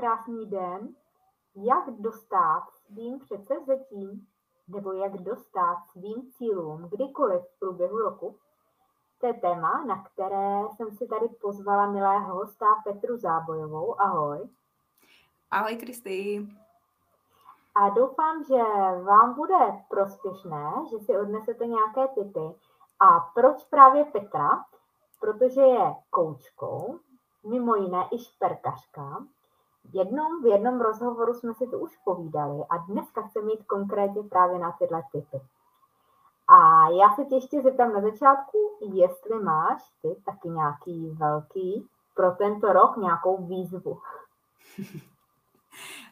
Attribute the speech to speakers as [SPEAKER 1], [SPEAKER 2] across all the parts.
[SPEAKER 1] krásný den. Jak dostat svým předsevzetím nebo jak dostat svým cílům kdykoliv v průběhu roku? To je téma, na které jsem si tady pozvala milého hosta Petru Zábojovou. Ahoj.
[SPEAKER 2] Ahoj, Kristý.
[SPEAKER 1] A doufám, že vám bude prospěšné, že si odnesete nějaké tipy. A proč právě Petra? Protože je koučkou, mimo jiné i šperkařka. V jednom, v jednom rozhovoru jsme si to už povídali a dneska chci mít konkrétně právě na tyhle typy. A já se tě ještě zeptám na začátku, jestli máš ty taky nějaký velký pro tento rok nějakou výzvu.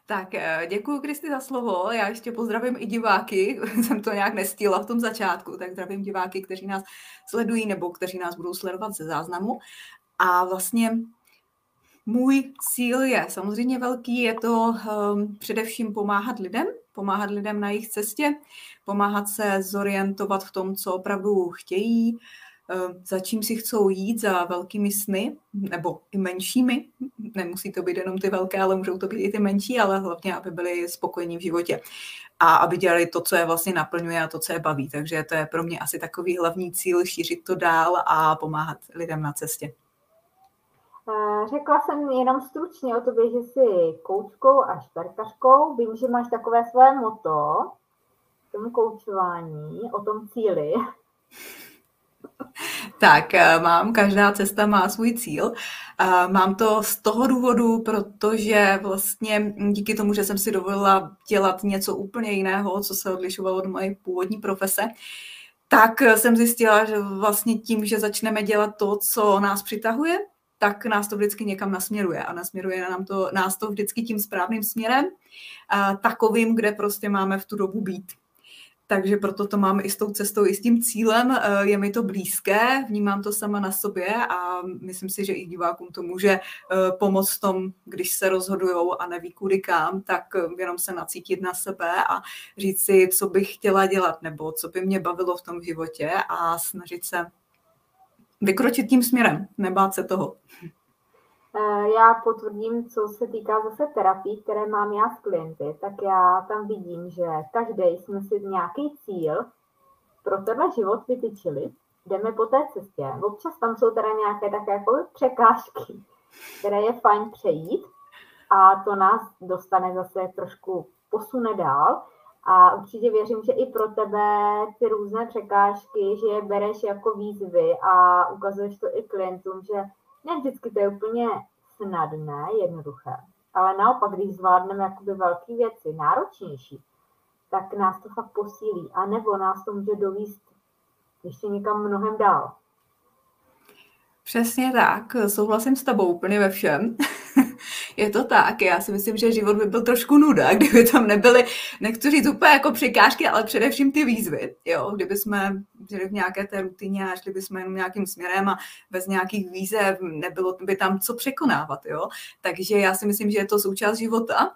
[SPEAKER 2] Tak eh, děkuji Kristi za slovo. Já ještě pozdravím i diváky. Jsem to nějak nestihla v tom začátku, tak zdravím diváky, kteří nás sledují nebo kteří nás budou sledovat ze záznamu. A vlastně můj cíl je samozřejmě velký, je to um, především pomáhat lidem, pomáhat lidem na jejich cestě, pomáhat se zorientovat v tom, co opravdu chtějí, um, za čím si chcou jít, za velkými sny, nebo i menšími. Nemusí to být jenom ty velké, ale můžou to být i ty menší, ale hlavně, aby byli spokojení v životě a aby dělali to, co je vlastně naplňuje a to, co je baví. Takže to je pro mě asi takový hlavní cíl, šířit to dál a pomáhat lidem na cestě.
[SPEAKER 1] Eh, řekla jsem jenom stručně o tobě, že jsi koučkou a šperkařkou. Vím, že máš takové své moto k tomu koučování, o tom cíli.
[SPEAKER 2] Tak, eh, mám, každá cesta má svůj cíl. Eh, mám to z toho důvodu, protože vlastně díky tomu, že jsem si dovolila dělat něco úplně jiného, co se odlišovalo od mojej původní profese, tak jsem zjistila, že vlastně tím, že začneme dělat to, co nás přitahuje, tak nás to vždycky někam nasměruje a nasměruje nám to, nás to vždycky tím správným směrem, takovým, kde prostě máme v tu dobu být. Takže proto to mám i s tou cestou, i s tím cílem. E, je mi to blízké, vnímám to sama na sobě a myslím si, že i divákům to může e, pomoct v tom, když se rozhodují a neví kudy kam, tak jenom se nacítit na sebe a říct si, co bych chtěla dělat nebo co by mě bavilo v tom životě a snažit se vykročit tím směrem, nebát se toho.
[SPEAKER 1] Eh, já potvrdím, co se týká zase terapii, které mám já s klienty, tak já tam vidím, že každý jsme si nějaký cíl pro tenhle život vytyčili, jdeme po té cestě. Občas tam jsou teda nějaké také jako překážky, které je fajn přejít a to nás dostane zase trošku posune dál, a určitě věřím, že i pro tebe ty různé překážky, že je bereš jako výzvy a ukazuješ to i klientům, že ne vždycky to je úplně snadné, jednoduché, ale naopak, když zvládneme jakoby velké věci, náročnější, tak nás to fakt posílí, a nebo nás to může dovíst ještě někam mnohem dál.
[SPEAKER 2] Přesně tak, souhlasím s tebou úplně ve všem. Je to tak, já si myslím, že život by byl trošku nuda, kdyby tam nebyly, nechci říct úplně jako překážky, ale především ty výzvy, jo, kdyby jsme žili v nějaké té rutině a šli bychom jenom nějakým směrem a bez nějakých výzev nebylo by tam co překonávat, jo. Takže já si myslím, že je to součást života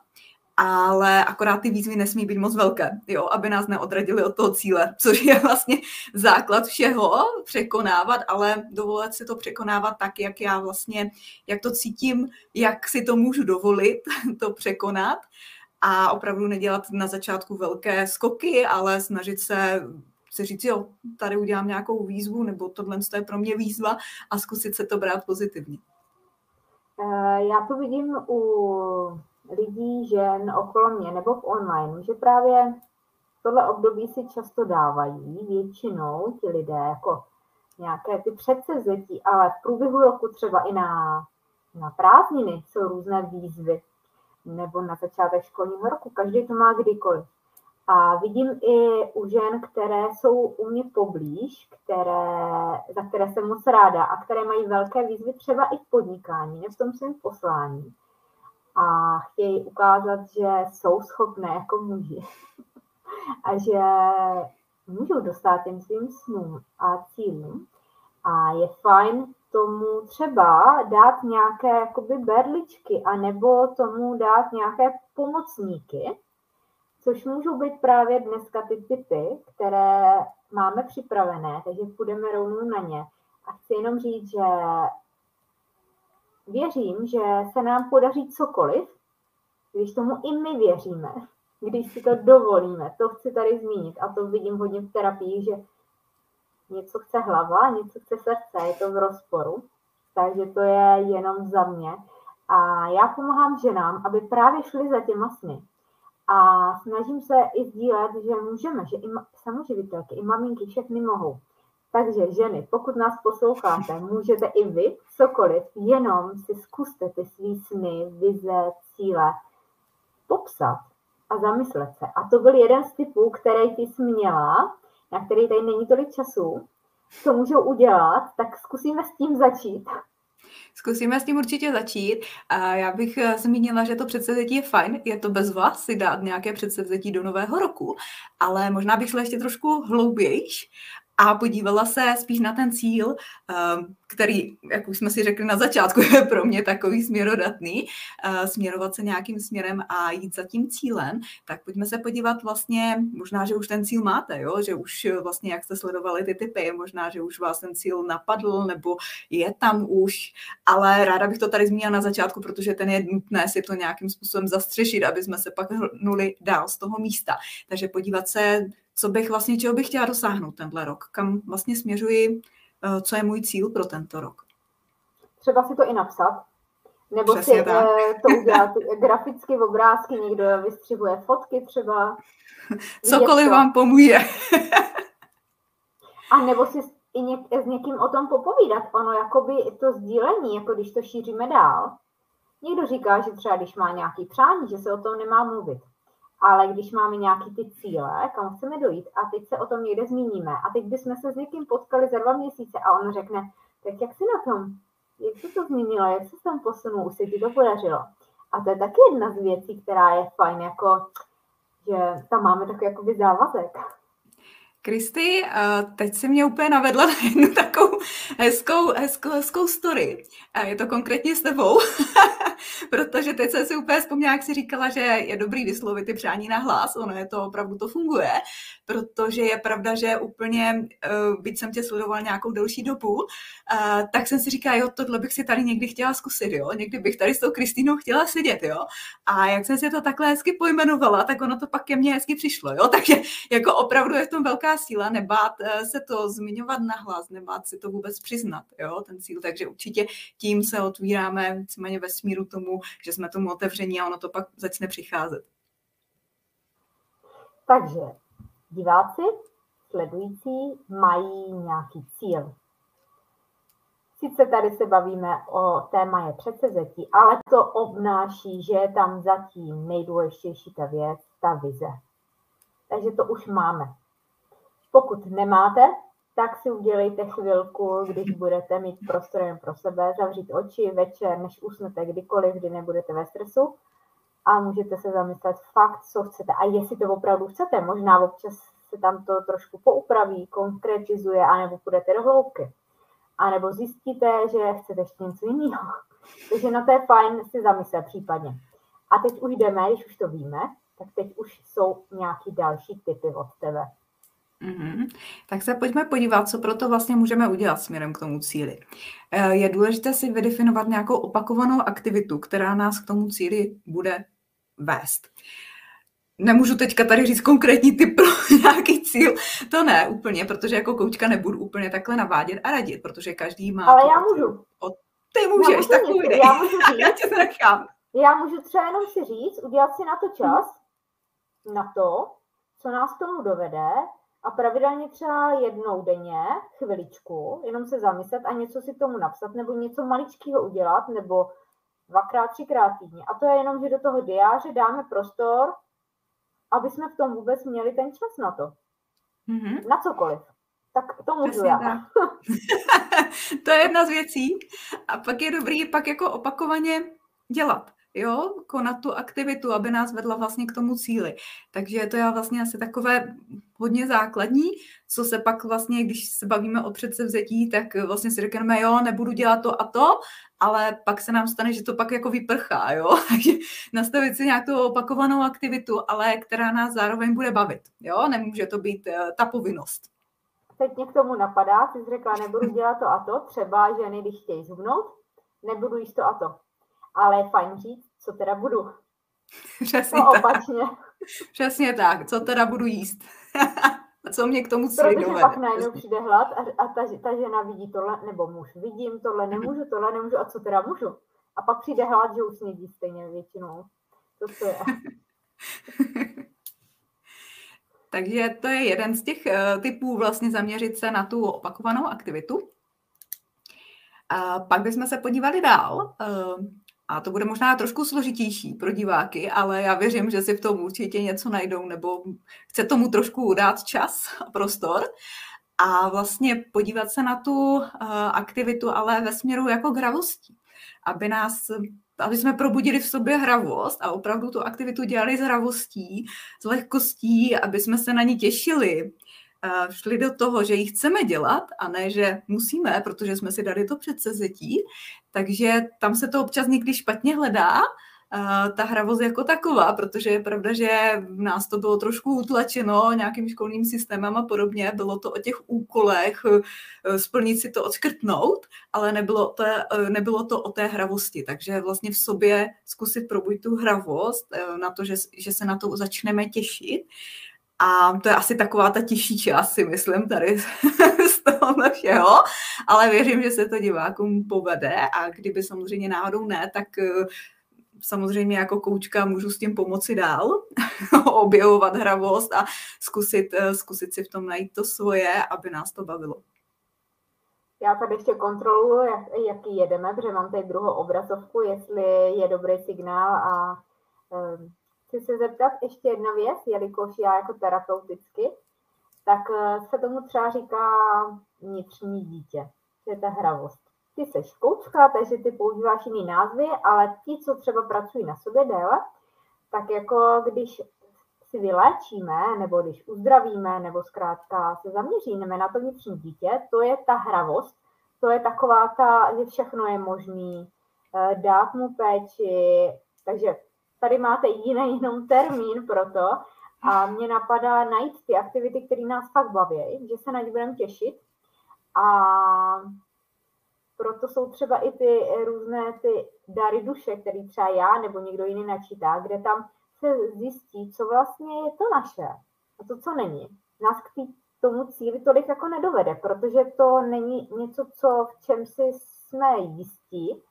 [SPEAKER 2] ale akorát ty výzvy nesmí být moc velké, jo, aby nás neodradili od toho cíle, což je vlastně základ všeho, překonávat, ale dovolit si to překonávat tak, jak já vlastně, jak to cítím, jak si to můžu dovolit, to překonat a opravdu nedělat na začátku velké skoky, ale snažit se si říct, jo, tady udělám nějakou výzvu, nebo tohle je pro mě výzva a zkusit se to brát pozitivně.
[SPEAKER 1] Eh, já to vidím u lidí, žen okolo mě nebo v online, že právě tohle období si často dávají většinou ti lidé jako nějaké ty předsevzetí, ale v průběhu roku třeba i na, na prázdniny jsou různé výzvy nebo na začátek školního roku. Každý to má kdykoliv. A vidím i u žen, které jsou u mě poblíž, které, za které jsem moc ráda a které mají velké výzvy třeba i v podnikání, ne v tom svém poslání a chtějí ukázat, že jsou schopné jako muži a že můžou dostat těm svým snům a cílům. A je fajn tomu třeba dát nějaké jakoby berličky a nebo tomu dát nějaké pomocníky, což můžou být právě dneska ty typy, které máme připravené, takže půjdeme rovnou na ně. A chci jenom říct, že věřím, že se nám podaří cokoliv, když tomu i my věříme, když si to dovolíme, to chci tady zmínit a to vidím hodně v terapii, že něco chce hlava, něco chce srdce, je to v rozporu, takže to je jenom za mě. A já pomáhám ženám, aby právě šly za těma sny. A snažím se i sdílet, že můžeme, že i samoživitelky, i maminky, všechny mohou. Takže ženy, pokud nás posloucháte, můžete i vy cokoliv, jenom si zkuste ty svý sny, vize, cíle popsat a zamyslet se. A to byl jeden z typů, který ty jsi měla, na který tady není tolik času, co můžou udělat, tak zkusíme s tím začít.
[SPEAKER 2] Zkusíme s tím určitě začít. A já bych eh, zmínila, že to předsevzetí je fajn, je to bez vás si dát nějaké předsevzetí do nového roku, ale možná bych šla ještě trošku hloubějš a podívala se spíš na ten cíl, ehm, který, jak už jsme si řekli na začátku, je pro mě takový směrodatný, eh, směrovat se nějakým směrem a jít za tím cílem, tak pojďme se podívat vlastně, možná, že už ten cíl máte, jo? že už vlastně, jak jste sledovali ty typy, možná, že už vás ten cíl napadl, nebo je tam už, ale ráda bych to tady zmínila na začátku, protože ten je nutné si to nějakým způsobem zastřešit, aby jsme se pak hrnuli dál z toho místa. Takže podívat se, co bych vlastně, čeho bych chtěla dosáhnout tenhle rok, kam vlastně směřuji, eh, co je můj cíl pro tento rok.
[SPEAKER 1] Třeba si to i napsat, nebo Přesně si tak. Eh, to udělat graficky v obrázky, někdo vystřihuje fotky třeba.
[SPEAKER 2] Cokoliv vám pomůže.
[SPEAKER 1] A nebo si i něk- s někým o tom popovídat. Ono, jakoby to sdílení, jako když to šíříme dál. Někdo říká, že třeba když má nějaký přání, že se o tom nemá mluvit ale když máme nějaký ty cíle, kam chceme dojít a teď se o tom někde zmíníme a teď bychom se s někým potkali za dva měsíce a on řekne, tak jak jsi na tom? Jak jsi to změnila? Jak se tam posunul? Už se ti to podařilo? A to je taky jedna z věcí, která je fajn, jako, že tam máme takový jakoby závazek.
[SPEAKER 2] Kristy, teď si mě úplně navedla na jednu takovou hezkou, hezkou, hezkou story. Je to konkrétně s tebou, protože teď jsem si úplně vzpomněla, jak jsi říkala, že je dobrý vyslovit ty přání na hlas, ono je to opravdu to funguje, protože je pravda, že úplně, eh, byť jsem tě sledovala nějakou delší dobu, eh, tak jsem si říkala, jo, tohle bych si tady někdy chtěla zkusit, jo, někdy bych tady s tou Kristýnou chtěla sedět, jo. A jak jsem si to takhle hezky pojmenovala, tak ono to pak ke mně hezky přišlo, jo, takže jako opravdu je v tom velká síla nebát eh, se to zmiňovat na hlas, nebát si to vůbec přiznat, jo, ten cíl, takže určitě tím se otvíráme víceméně ve smíru tomu, že jsme tomu otevření a ono to pak začne přicházet.
[SPEAKER 1] Takže diváci, sledující, mají nějaký cíl. Sice tady se bavíme o téma je předsezetí, ale to obnáší, že je tam zatím nejdůležitější ta věc, ta vize. Takže to už máme. Pokud nemáte, tak si udělejte chvilku, když budete mít prostor jen pro sebe, zavřít oči večer, než usnete kdykoliv, kdy nebudete ve stresu a můžete se zamyslet fakt, co chcete a jestli to opravdu chcete. Možná občas se tam to trošku poupraví, konkretizuje, anebo půjdete do hloubky. A nebo zjistíte, že chcete ještě něco jiného. Takže na to je fajn si zamyslet případně. A teď už jdeme, když už to víme, tak teď už jsou nějaký další typy od tebe.
[SPEAKER 2] Mm-hmm. Tak se pojďme podívat, co proto vlastně můžeme udělat směrem k tomu cíli. Eh, je důležité si vydefinovat nějakou opakovanou aktivitu, která nás k tomu cíli bude vést. Nemůžu teďka tady říct konkrétní typ pro nějaký cíl, to ne úplně, protože jako koučka nebudu úplně takhle navádět a radit, protože každý má...
[SPEAKER 1] Ale já můžu.
[SPEAKER 2] O, ty můžeš, tak
[SPEAKER 1] Já můžu říct.
[SPEAKER 2] já tě nechám.
[SPEAKER 1] Já můžu třeba jenom si říct, udělat si na to čas, hmm. na to, co nás k tomu dovede a pravidelně třeba jednou denně, chviličku, jenom se zamyslet a něco si tomu napsat, nebo něco maličkého udělat, nebo dvakrát, třikrát týdně. A to je jenom, že do toho diáře dáme prostor, aby jsme v tom vůbec měli ten čas na to. Mm-hmm. Na cokoliv. Tak to můžu já.
[SPEAKER 2] To je jedna z věcí. A pak je dobrý pak jako opakovaně dělat jo, konat tu aktivitu, aby nás vedla vlastně k tomu cíli. Takže to je vlastně asi takové hodně základní, co se pak vlastně, když se bavíme o předsevzetí, tak vlastně si řekneme, jo, nebudu dělat to a to, ale pak se nám stane, že to pak jako vyprchá, jo, takže nastavit si nějakou opakovanou aktivitu, ale která nás zároveň bude bavit, jo, nemůže to být uh, ta povinnost.
[SPEAKER 1] Teď mě k tomu napadá, ty jsi řekla, nebudu dělat to a to, třeba ženy, když chtějí zhubnout, nebudu jíst to a to ale je fajn říct, co teda budu.
[SPEAKER 2] Přesně
[SPEAKER 1] no,
[SPEAKER 2] tak.
[SPEAKER 1] opačně.
[SPEAKER 2] Přesně tak. Co teda budu jíst? a co mě k tomu
[SPEAKER 1] cíli Protože pak najednou přijde hlad a, a ta, ta žena vidí tohle, nebo muž, vidím tohle, nemůžu, tohle nemůžu, a co teda můžu? A pak přijde hlad, že už snědí stejně většinou. To, to je.
[SPEAKER 2] Takže to je jeden z těch eh, typů vlastně zaměřit se na tu opakovanou aktivitu. A pak bychom se podívali dál. Eh, a to bude možná trošku složitější pro diváky, ale já věřím, že si v tom určitě něco najdou nebo chce tomu trošku dát čas a prostor. A vlastně podívat se na tu eh, aktivitu, ale ve směru jako gravostí, aby nás aby jsme probudili v sobě hravost a opravdu tu aktivitu dělali s hravostí, s lehkostí, aby jsme se na ní těšili, šli do toho, že ji chceme dělat a ne, že musíme, protože jsme si dali to předsezetí. Takže tam se to občas někdy špatně hledá, ta hravost jako taková, protože je pravda, že v nás to bylo trošku utlačeno nějakým školním systémem a podobně. Bylo to o těch úkolech, e, splnit si to, odškrtnout, ale nebylo to, nebylo to o té hravosti. Takže vlastně v sobě zkusit probudit tu hravost, na to, že, že se na to začneme těšit. A to je asi taková ta těžší část, si myslím, tady z toho všeho, ale věřím, že se to divákům povede a kdyby samozřejmě náhodou ne, tak samozřejmě jako koučka můžu s tím pomoci dál, objevovat hravost a zkusit, eh, zkusit si v tom najít to svoje, aby nás to bavilo.
[SPEAKER 1] Já tady ještě kontroluji, jak, jaký jedeme, protože mám tady druhou obrazovku, jestli je dobrý signál a um, chci se zeptat ještě jedna věc, jelikož já jako terapeuticky, tak eh, se tomu třeba říká vnitřní dítě, to je ta hravost. Ty seš koučka, takže ty používáš jiný názvy, ale ti, co třeba pracují na sobě déle, tak jako když si vyléčíme, nebo když uzdravíme, nebo zkrátka se zaměříme na to vnitřní dítě, to je ta hravost, to je taková ta, že všechno je možný, eh, dát mu péči, takže tady máte jiný jenom termín pro to. A mě napadá najít ty aktivity, které nás fakt baví, že se na ně budeme těšit. A proto jsou třeba i ty různé ty dary duše, který třeba já nebo někdo jiný načítá, kde tam se zjistí, co vlastně je to naše a to, co není. Nás k tý, tomu cíli tolik jako nedovede, protože to není něco, co v čem si jsme jistí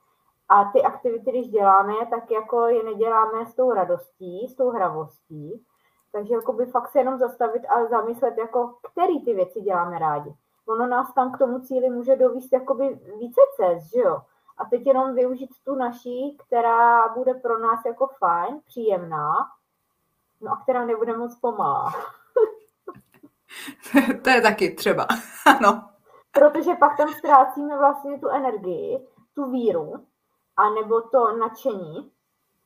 [SPEAKER 1] a ty aktivity, když děláme, tak jako je neděláme s tou radostí, s tou hravostí, takže jako by fakt se jenom zastavit a zamyslet, jako který ty věci děláme rádi ono nás tam k tomu cíli může dovíst jakoby více cest, že jo? A teď jenom využít tu naší, která bude pro nás jako fajn, příjemná, no a která nebude moc pomalá.
[SPEAKER 2] to je taky třeba, ano.
[SPEAKER 1] Protože pak tam ztrácíme vlastně tu energii, tu víru, a nebo to nadšení,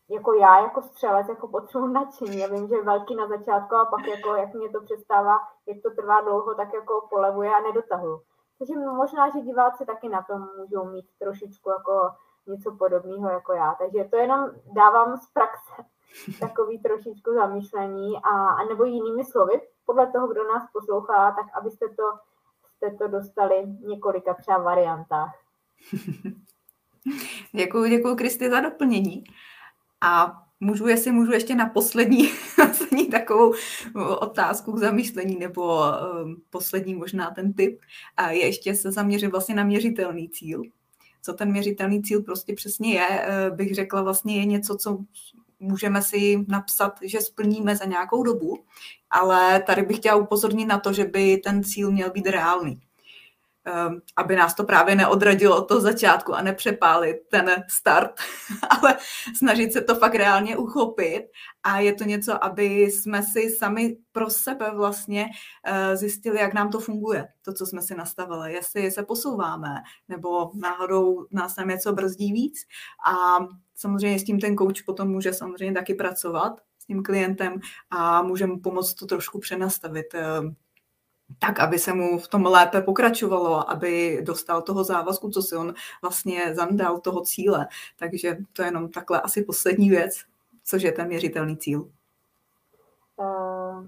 [SPEAKER 1] jako já, jako střelec, jako potřebuji nadšení. Já vím, že je velký na začátku a pak jako, jak mě to přestává, jak to trvá dlouho, tak jako polevuje a nedotahuju. Takže možná, že diváci taky na tom můžou mít trošičku jako něco podobného jako já. Takže to jenom dávám z praxe takový trošičku zamýšlení a, a nebo jinými slovy, podle toho, kdo nás poslouchá, tak abyste to, jste to dostali několika třeba variantách.
[SPEAKER 2] děkuji, děkuji Kristi za doplnění. A můžu, jestli můžu ještě na poslední, poslední takovou otázku k zamýšlení, nebo um, poslední možná ten tip, a je ještě se zaměřit vlastně na měřitelný cíl. Co ten měřitelný cíl prostě přesně je, eh, bych řekla vlastně je něco, co můžeme si napsat, že splníme za nějakou dobu, ale tady bych chtěla upozornit na to, že by ten cíl měl být reálný. Ehm, aby nás to právě neodradilo od toho začátku a nepřepálit ten start, ale snažit se to fakt reálně uchopit. A je to něco, aby jsme si sami pro sebe vlastně eh, zjistili, jak nám to funguje, to, co jsme si nastavili, jestli se posouváme, nebo náhodou nás tam něco brzdí víc. A samozřejmě s tím ten coach potom může samozřejmě taky pracovat s tím klientem a může mu pomoct to trošku přenastavit ehm, tak, aby se mu v tom lépe pokračovalo, aby dostal toho závazku, co si on vlastně zandal, toho cíle. Takže to je jenom takhle asi poslední věc, což je ten měřitelný cíl.
[SPEAKER 1] Uh,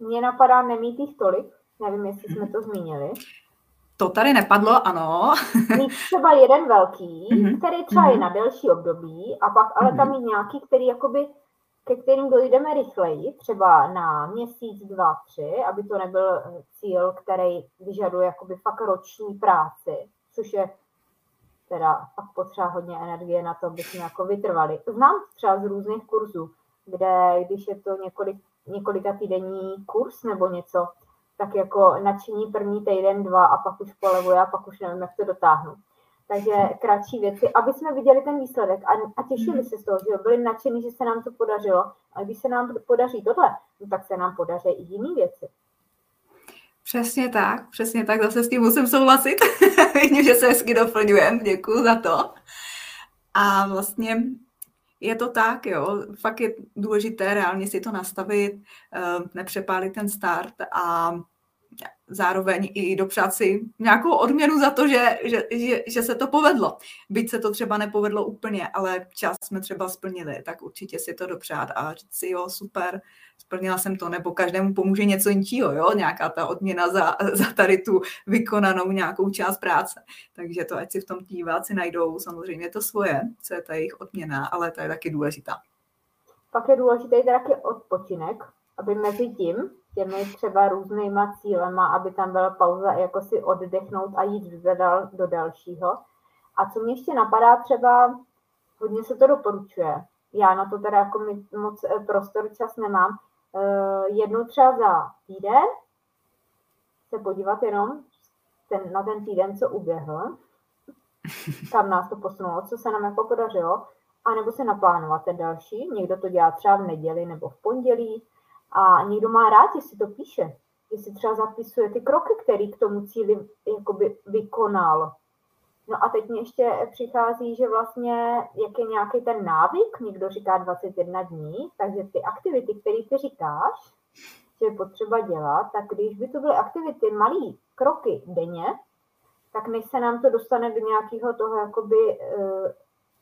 [SPEAKER 1] mně napadá nemít jich tolik, nevím, jestli jsme to zmínili.
[SPEAKER 2] To tady nepadlo, ano.
[SPEAKER 1] mít třeba jeden velký,
[SPEAKER 2] Mhm,
[SPEAKER 1] který třeba je
[SPEAKER 2] mhm.
[SPEAKER 1] na delší období a pak ale tam mít nějaký, který jakoby, ke kterým dojdeme rychleji, třeba na měsíc, dva, tři, aby to nebyl eh, cíl, který vyžaduje jakoby fakt roční práci, což je teda fakt potřeba hodně energie na to, aby jsme jako vytrvali. Znám třeba z různých kurzů, kde když je to několik, několika týdenní kurz nebo něco, tak jako nadšení první týden, dva a pak už polevuje a pak už nevím, jak to dotáhnu. Takže kratší věci, aby jsme viděli ten výsledek a, a těšili se z toho, že byli nadšení, že se nám to podařilo. A když se nám podaří tohle, no, tak se nám podaří i jiné věci.
[SPEAKER 2] Přesně tak, přesně tak, zase s tím musím souhlasit. Vidím, že se hezky doplňujem, děkuji za to. A vlastně je to tak, jo, fakt je důležité reálně si to nastavit, eh, nepřepálit ten start a zároveň i dopřát si nějakou odměnu za to, že, že, že, že se to povedlo. Byť se to třeba nepovedlo úplně, ale čas jsme třeba splnili, tak určitě si to dopřát a říct si, jo, super, splnila jsem to, nebo každému pomůže něco jiného, jo, nějaká ta odměna za, za tady tu vykonanou nějakou část práce. Takže to, ať si v tom diváci najdou samozřejmě to svoje, co je ta jejich odměna, ale to je taky důležitá.
[SPEAKER 1] Pak je důležitý taky odpočinek, aby mezi tím, těmi třeba různýma cílema, aby tam byla pauza, jako si oddechnout a jít dal, do dalšího. A co mě ještě napadá, třeba hodně se to doporučuje. Já na to teda jako moc prostor čas nemám. Jednou třeba za týden se podívat jenom ten, na ten týden, co uběhl, kam nás to posunulo, co se nám jako podařilo, anebo se naplánovat ten další. Někdo to dělá třeba v neděli nebo v pondělí, a někdo má rád, jestli to píše, jestli třeba zapisuje ty kroky, který k tomu cíli jakoby vykonal. No a teď mě ještě přichází, že vlastně, jak je nějaký ten návyk, někdo říká 21 dní, takže ty aktivity, které ty říkáš, že je potřeba dělat, tak když by to byly aktivity, malé kroky denně, tak než se nám to dostane do nějakého toho, jakoby,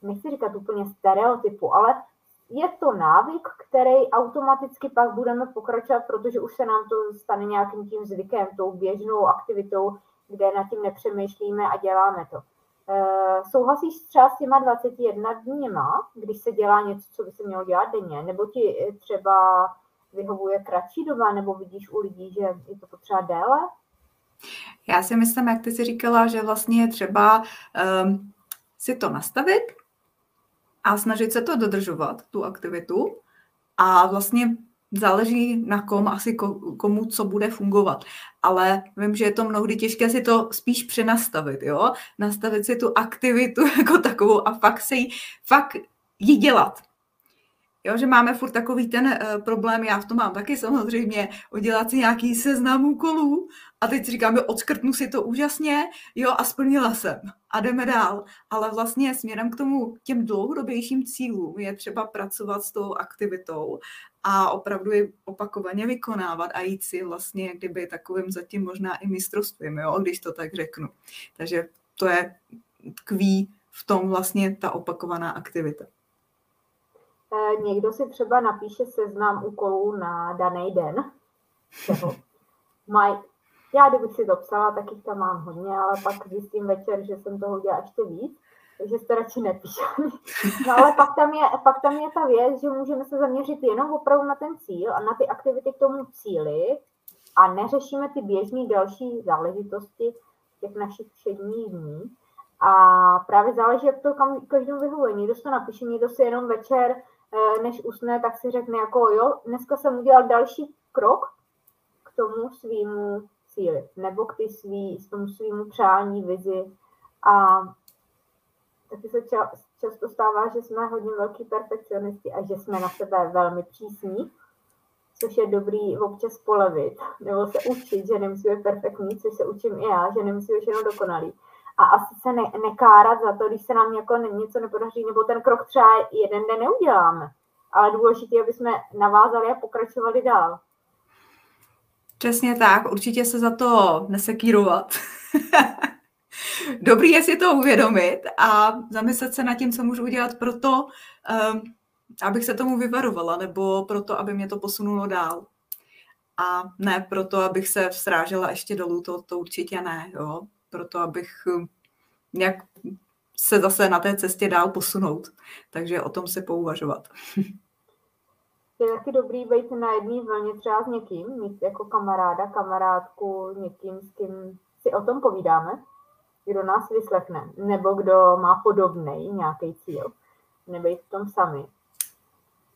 [SPEAKER 1] nechci říkat úplně stereotypu, ale je to návyk, který automaticky pak budeme pokračovat, protože už se nám to stane nějakým tím zvykem, tou běžnou aktivitou, kde nad tím nepřemýšlíme a děláme to. E, souhlasíš třeba s těma 21 dněma, když se dělá něco, co by se mělo dělat denně, nebo ti třeba vyhovuje kratší doba, nebo vidíš u lidí, že je to potřeba déle?
[SPEAKER 2] Já si myslím, jak ty si říkala, že vlastně je třeba um, si to nastavit, a snažit se to dodržovat, tu aktivitu. A vlastně záleží na kom, asi komu, co bude fungovat. Ale vím, že je to mnohdy těžké si to spíš přenastavit, jo? Nastavit si tu aktivitu jako takovou a fakt si fakt ji dělat. Jo, že máme furt takový ten uh, problém, já v tom mám taky samozřejmě, udělat si nějaký seznam úkolů a teď si říkám, jo, odskrtnu si to úžasně, jo, a splnila jsem a jdeme dál. Ale vlastně směrem k tomu těm dlouhodobějším cílům je třeba pracovat s tou aktivitou a opravdu ji opakovaně vykonávat a jít si vlastně kdyby takovým zatím možná i mistrovstvím, jo, když to tak řeknu. Takže to je tkví v tom vlastně ta opakovaná aktivita.
[SPEAKER 1] Někdo si třeba napíše seznam úkolů na daný den. Maj, já kdybych si to psala, tak jich tam mám hodně, ale pak zjistím večer, že jsem toho udělala ještě víc, takže to radši nepíšu. No ale pak tam, je, pak tam je ta věc, že můžeme se zaměřit jenom opravdu na ten cíl a na ty aktivity k tomu cíli a neřešíme ty běžné další záležitosti těch našich všedních dní. A právě záleží, jak to kam, každému vyhovuje. Někdo si to napíše, někdo si jenom večer, než usne, tak si řekne jako jo, dneska jsem udělal další krok k tomu svýmu cíli, nebo k, ty svý, k tomu svýmu přání, vizi. A taky se ča, často stává, že jsme hodně velký perfekcionisti a že jsme na sebe velmi přísní, což je dobrý občas polevit, nebo se učit, že nemusí být perfektní, což se učím i já, že nemusí být všechno dokonalý. A asi se ne, nekárat za to, když se nám jako něco nepodaří, nebo ten krok třeba jeden den neuděláme. Ale důležité, aby jsme navázali a pokračovali dál.
[SPEAKER 2] Přesně tak, určitě se za to nesekírovat. Dobrý je si to uvědomit a zamyslet se nad tím, co můžu udělat pro to, um, abych se tomu vyvarovala, nebo proto, aby mě to posunulo dál. A ne proto, abych se vstrážela ještě dolů, to, to určitě ne. Jo? Pro to, abych nějak se zase na té cestě dál posunout. Takže o tom se pouvažovat.
[SPEAKER 1] Je taky dobrý být na jedné vlně třeba s někým, mít jako kamaráda, kamarádku, někým, s kým si o tom povídáme, kdo nás vyslechne, nebo kdo má podobný nějaký cíl, nebejt v tom sami.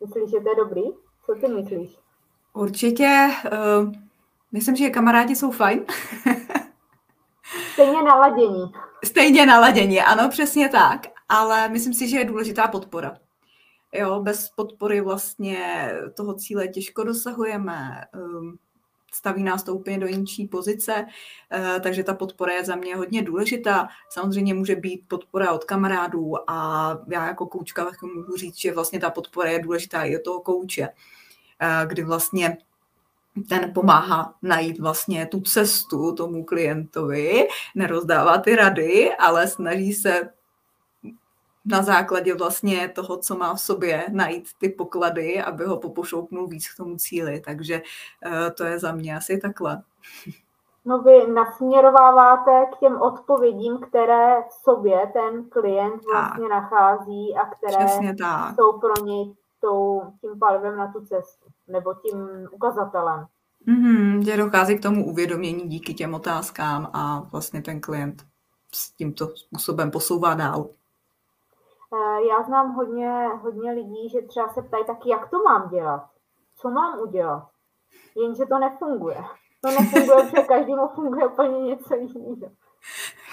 [SPEAKER 1] Myslíš, že to je dobrý? Co ty myslíš?
[SPEAKER 2] Určitě. Uh, myslím, že kamarádi jsou fajn.
[SPEAKER 1] Stejně naladění.
[SPEAKER 2] Stejně naladění, ano, přesně tak. Ale myslím si, že je důležitá podpora. Jo, bez podpory vlastně toho cíle těžko dosahujeme. Um, staví nás to úplně do jinčí pozice, uh, takže ta podpora je za mě hodně důležitá. Samozřejmě může být podpora od kamarádů a já jako koučka můžu říct, že vlastně ta podpora je důležitá i od toho kouče, uh, kdy vlastně ten pomáhá najít vlastně tu cestu tomu klientovi, nerozdává ty rady, ale snaží se na základě vlastně toho, co má v sobě, najít ty poklady, aby ho popošoupnul víc k tomu cíli. Takže uh, to je za mě asi takhle.
[SPEAKER 1] No vy nasměrováváte k těm odpovědím, které v sobě ten klient vlastně tak. nachází a které jsou pro něj tou, tím palivem na tu cestu nebo tím ukazatelem.
[SPEAKER 2] Mm-hmm, že dochází k tomu uvědomění díky těm otázkám a vlastně ten klient s tímto způsobem posouvá dál.
[SPEAKER 1] Eh, já znám hodně, hodně lidí, že třeba se ptají taky, jak to mám dělat, co mám udělat, jenže to nefunguje. To nefunguje, protože každému funguje úplně něco jiného.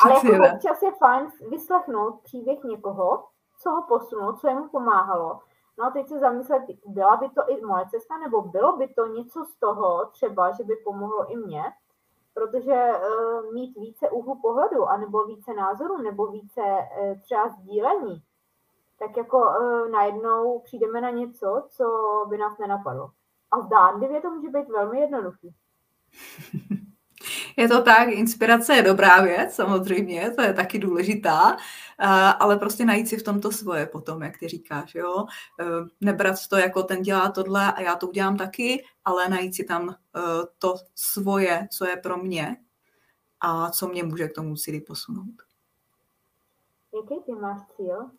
[SPEAKER 1] Ale jako občas je fajn vyslechnout příběh někoho, co ho posunulo, co jemu pomáhalo. No a teď se zamyslet, byla by to i moje cesta, nebo bylo by to něco z toho třeba, že by pomohlo i mně, protože uh, mít více úhlu pohledu, anebo více názorů, nebo více uh, třeba sdílení, tak jako uh, najednou přijdeme na něco, co by nás nenapadlo. A zdánlivě to může být velmi jednoduchý.
[SPEAKER 2] Je to tak, inspirace je dobrá věc, samozřejmě, to je taky důležitá, ale prostě najít si v tomto svoje potom, jak ty říkáš, jo. E, nebrat to jako ten dělá tohle a já to udělám taky, ale najít si tam e, to svoje, co je pro mě a co mě může k tomu cíli posunout.
[SPEAKER 1] Jaký ty máš cíl?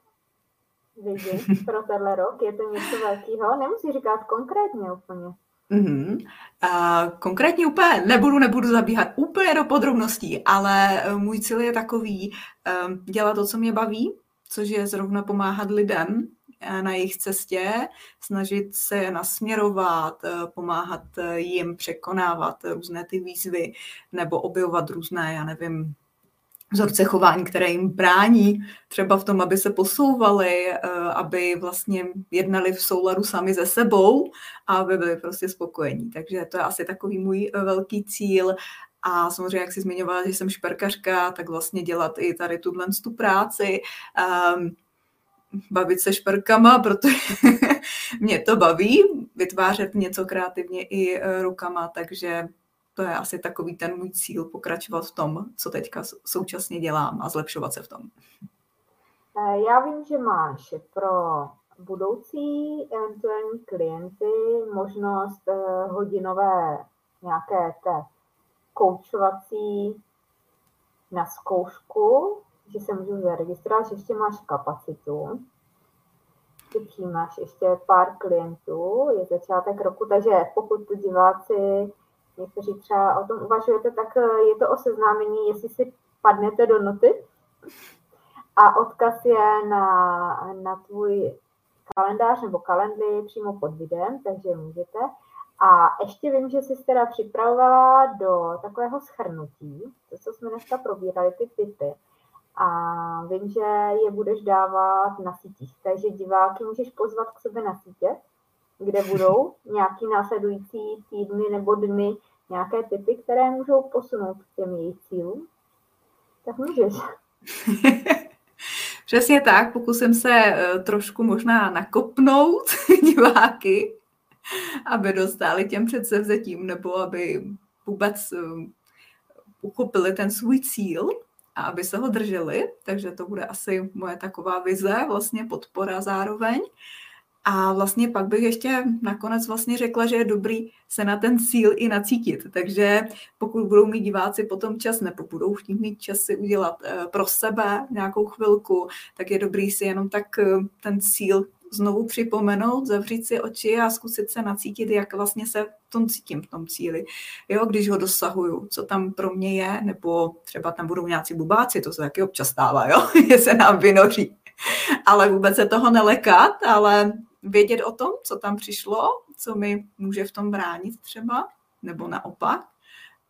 [SPEAKER 1] Vizi pro tenhle rok? Je to něco velkého? Nemusí říkat konkrétně úplně.
[SPEAKER 2] Mm-hmm. A konkrétně úplně nebudu, nebudu zabíhat úplně do podrobností, ale eh, můj cíl je takový um, dělat to, co mě baví, což je zrovna pomáhat lidem eh, na jejich cestě, snažit se je nasměrovat, pomáhat jim překonávat různé ty výzvy nebo objevovat různé, já nevím, vzorce chování, které jim brání třeba v tom, aby se posouvali, eh, aby vlastně jednali v souladu sami ze sebou a aby byli prostě spokojení. Takže to je asi takový můj eh, velký cíl. A samozřejmě, jak jsi zmiňovala, že jsem šperkařka, tak vlastně dělat i tady tuhle tu práci, um, bavit se šperkama, protože mě to baví, vytvářet něco kreativně i eh, rukama, takže to je asi takový ten můj cíl, pokračovat v tom, co teďka současně dělám a zlepšovat se v tom.
[SPEAKER 1] Eh, já vím, že máš pro budoucí eventuální klienty možnost eh, hodinové nějaké té koučovací na zkoušku, že se můžu zaregistrovat, že ještě máš kapacitu. Ty přijímáš ještě pár klientů, je začátek roku, takže pokud diváci někteří třeba o tom uvažujete, tak eh, je to o seznámení, jestli si padnete do noty. A odkaz je na, na tvůj kalendář nebo kalendry přímo pod videem, takže můžete. A ještě vím, že jsi teda připravovala do takového schrnutí, to, co jsme dneska probírali, ty typy. A vím, že je budeš dávat na sítích, takže diváky můžeš pozvat k sobě na sítě, kde budou nějaký následující týdny nebo dny nějaké typy, které můžou posunout k těm jejich cílům? Tak můžeš.
[SPEAKER 2] Přesně tak, pokusím se eh, trošku možná nakopnout diváky, aby dostali těm předsevzetím, nebo aby vůbec eh, uchopili ten svůj cíl a aby se ho drželi. Takže to bude asi moje taková vize, vlastně podpora zároveň. A vlastně pak bych ještě nakonec vlastně řekla, že je dobrý se na ten cíl i nacítit. Takže pokud budou mít diváci potom čas, nebo budou chtít mít čas si udělat eh, pro sebe nějakou chvilku, tak je dobrý si jenom tak eh, ten cíl znovu připomenout, zavřít si oči a zkusit se nacítit, jak vlastně se v tom cítím v tom cíli. Jo, když ho dosahuju, co tam pro mě je, nebo třeba tam budou nějací bubáci, to se taky občas stává, jo, je se nám vynoří. Ale vůbec se toho nelekat, ale vědět o tom, co tam přišlo, co mi může v tom bránit třeba, nebo naopak.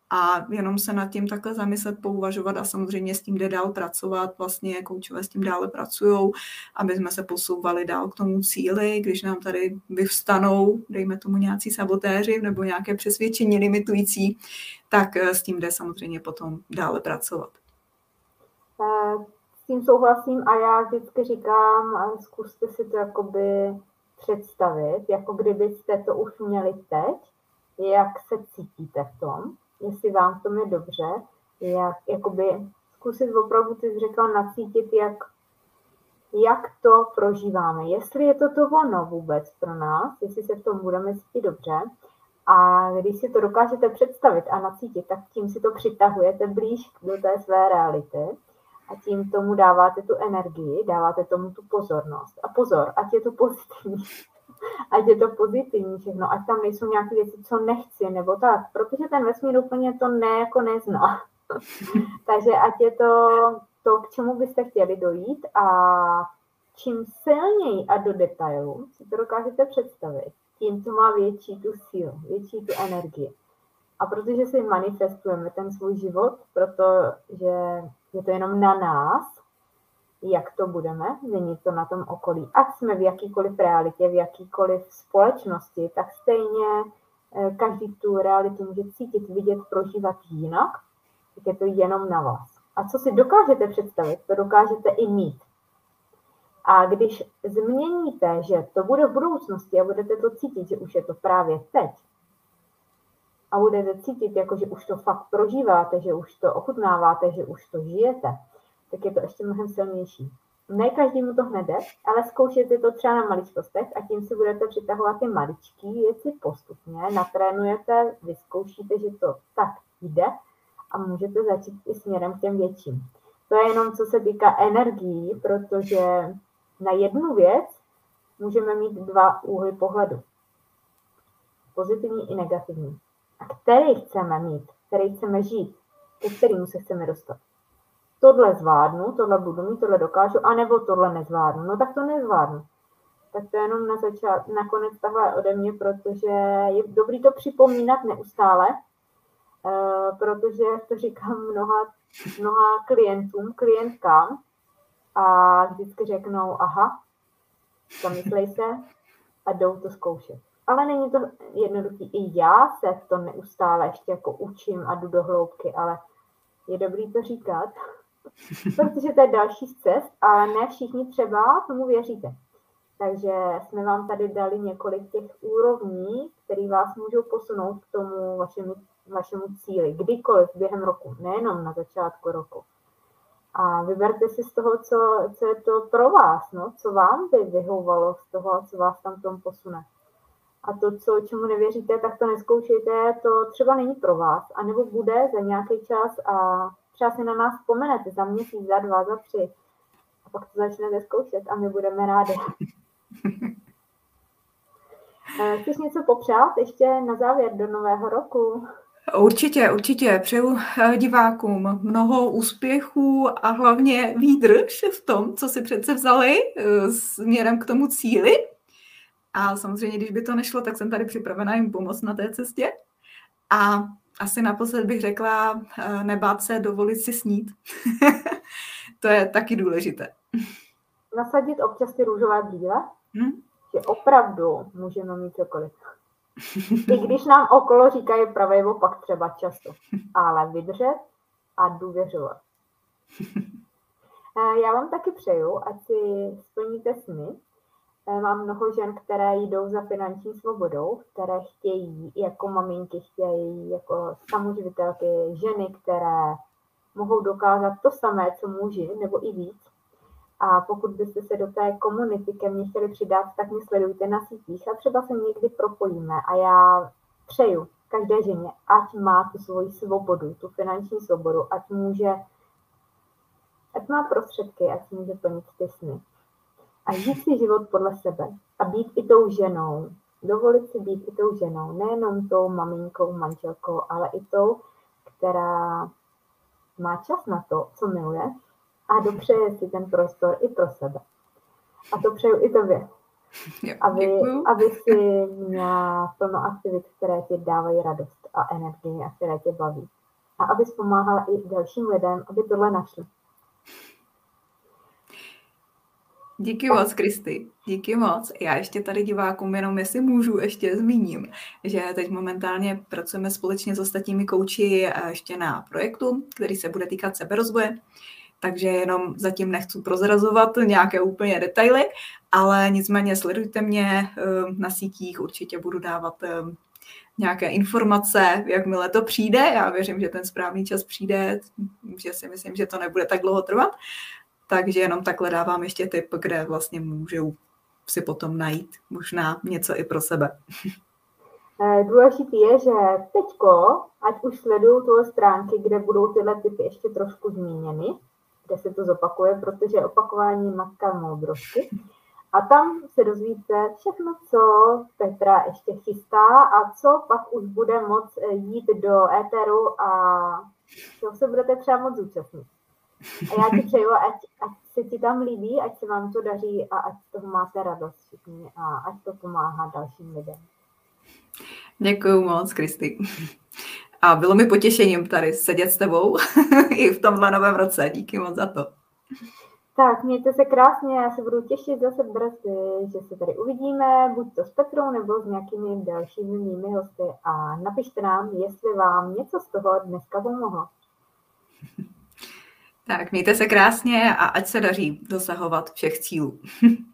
[SPEAKER 2] A jenom se nad tím takhle zamyslet, pouvažovat a samozřejmě s tím jde dál pracovat. Vlastně koučové s tím dále pracují, aby jsme se posouvali dál k tomu cíli, když nám tady vyvstanou, dejme tomu nějací sabotéři nebo nějaké přesvědčení limitující, tak eh, s tím jde samozřejmě potom dále pracovat.
[SPEAKER 1] Tím souhlasím a já vždycky říkám, zkuste si to jakoby představit, jako kdybyste to už měli teď, jak se cítíte v tom, jestli vám v tom je dobře, jak jakoby zkusit opravdu, ty řekla, nacítit, jak, jak to prožíváme. Jestli je to to ono vůbec pro nás, jestli se v tom budeme cítit dobře. A když si to dokážete představit a nacítit, tak tím si to přitahujete blíž do té své reality a tím tomu dáváte tu energii, dáváte tomu tu pozornost. A pozor, ať je to pozitivní, ať je to pozitivní všechno, ať tam nejsou nějaké věci, co nechci, nebo tak, protože ten vesmír úplně to ne, jako nezná. Takže ať je to to, k čemu byste chtěli dojít a čím silněji a do detailu si to dokážete představit, tím to má větší tu sílu, větší tu energii. A protože si manifestujeme ten svůj život, protože je to jenom na nás, jak to budeme, není to na tom okolí. Ať jsme v jakýkoliv realitě, v jakýkoliv společnosti, tak stejně eh, každý tu realitu může cítit, vidět, prožívat jinak, tak je to jenom na vás. A co si dokážete představit, to dokážete i mít. A když změníte, že to bude v budoucnosti a budete to cítit, že už je to právě teď, a budete cítit, jako že už to fakt prožíváte, že už to ochutnáváte, že už to žijete, tak je to ještě mnohem silnější. Ne každému to hned jde, ale zkoušejte to třeba na maličkostech a tím si budete přitahovat ty maličké věci postupně, natrénujete, vyzkoušíte, že to tak jde a můžete začít i směrem k těm větším. To je jenom co se týká energií, protože na jednu věc můžeme mít dva úhly pohledu. Pozitivní i negativní který chceme mít, který chceme žít, ke kterému se chceme dostat. Tohle zvládnu, tohle budu mít, tohle dokážu, anebo tohle nezvládnu. No tak to nezvládnu. Tak to je jenom na začát, nakonec takhle ode mě, protože je dobrý to připomínat neustále, uh, protože to říkám mnoha, mnoha klientům, klientkám a vždycky řeknou, aha, zamyslej se a jdou to zkoušet. Ale není to jednoduchý. I já se v tom neustále ještě jako učím a jdu do hloubky, ale je dobrý to říkat, protože to je další z cest, ale ne všichni třeba tomu věříte. Takže jsme vám tady dali několik těch úrovní, které vás můžou posunout k tomu vašemu, vašemu cíli, kdykoliv během roku, nejenom na začátku roku. A vyberte si z toho, co, co je to pro vás, no, co vám by vyhovovalo z toho, co vás tam tom posune. A to, co, čemu nevěříte, tak to neskoušejte, to třeba není pro vás, anebo bude za nějaký čas a třeba si na nás vzpomenete za měsíc, za dva, za tři. A pak to začnete zkoušet a my budeme rádi. Eh, chceš něco popřát ještě na závěr do nového roku?
[SPEAKER 2] Určitě, určitě. Přeju eh, divákům mnoho úspěchů a hlavně výdrž v tom, co si přece vzali eh, směrem k tomu cíli. A samozřejmě, když by to nešlo, tak jsem tady připravena jim pomoct na té cestě. A asi naposled bych řekla, eh, nebát se dovolit si snít. to je taky důležité.
[SPEAKER 1] Nasadit občas ty růžové brýle, hmm? že opravdu můžeme mít cokoliv. I když nám okolo říkají pravý opak třeba často. Ale vydržet a důvěřovat. Eh, já vám taky přeju, ať si splníte sny, mám mnoho žen, které jdou za finanční svobodou, které chtějí, jako maminky chtějí, jako samoživitelky, ženy, které mohou dokázat to samé, co muži, nebo i víc. A pokud byste se do té komunity ke mně chtěli přidat, tak mě sledujte na sítích a třeba se někdy propojíme. A já přeju každé ženě, ať má tu svoji svobodu, tu finanční svobodu, ať může, ať má prostředky, ať může plnit ty sny. A žít si život podle sebe a být i tou ženou, dovolit si být i tou ženou, nejenom tou maminkou, manželkou, ale i tou, která má čas na to, co miluje a dopřeje si ten prostor i pro sebe. A to přeju i tobě. aby, aby si měla plno aktivit, které ti dávají radost a energii a které tě baví. A aby pomáhala i dalším lidem, aby tohle našli.
[SPEAKER 2] Díky moc, Kristy. Díky moc. Já ještě tady divákům jenom, jestli můžu, ještě zmíním, že teď momentálně pracujeme společně s ostatními kouči eh, ještě na projektu, který se bude týkat seberozvoje. Takže jenom zatím nechci prozrazovat nějaké úplně detaily, ale nicméně sledujte mě eh, na sítích, určitě budu dávat eh, nějaké informace, jakmile to přijde. Já věřím, že ten správný čas přijde, že si myslím, že to nebude tak dlouho trvat. Takže jenom takhle dávám ještě tip, kde vlastně můžu si potom najít možná něco i pro sebe.
[SPEAKER 1] Eh, důležitý je, že teďko, ať už sledují tuhle stránky, kde budou tyhle typy ještě trošku zmíněny, kde se to zopakuje, protože opakování matka moudrosti. A tam se dozvíte všechno, co Petra ještě chystá a co pak už bude moc jít do éteru a čeho se budete třeba moc zúčastnit. A já ti přeju, ať, ať se ti tam líbí, ať se vám to daří a ať toho máte radost všichni a ať to pomáhá dalším lidem.
[SPEAKER 2] Děkuji moc, Kristy. A bylo mi potěšením tady sedět s tebou i v tomhle novém roce. Díky moc za to.
[SPEAKER 1] Tak, mějte se krásně, já se budu těšit zase brzy, že se tady uvidíme, buď to s Petrou nebo s nějakými dalšími mými hosty a napište nám, jestli vám něco z toho dneska pomohlo.
[SPEAKER 2] Tak, mějte se krásně a ať se daří dosahovat všech cílů.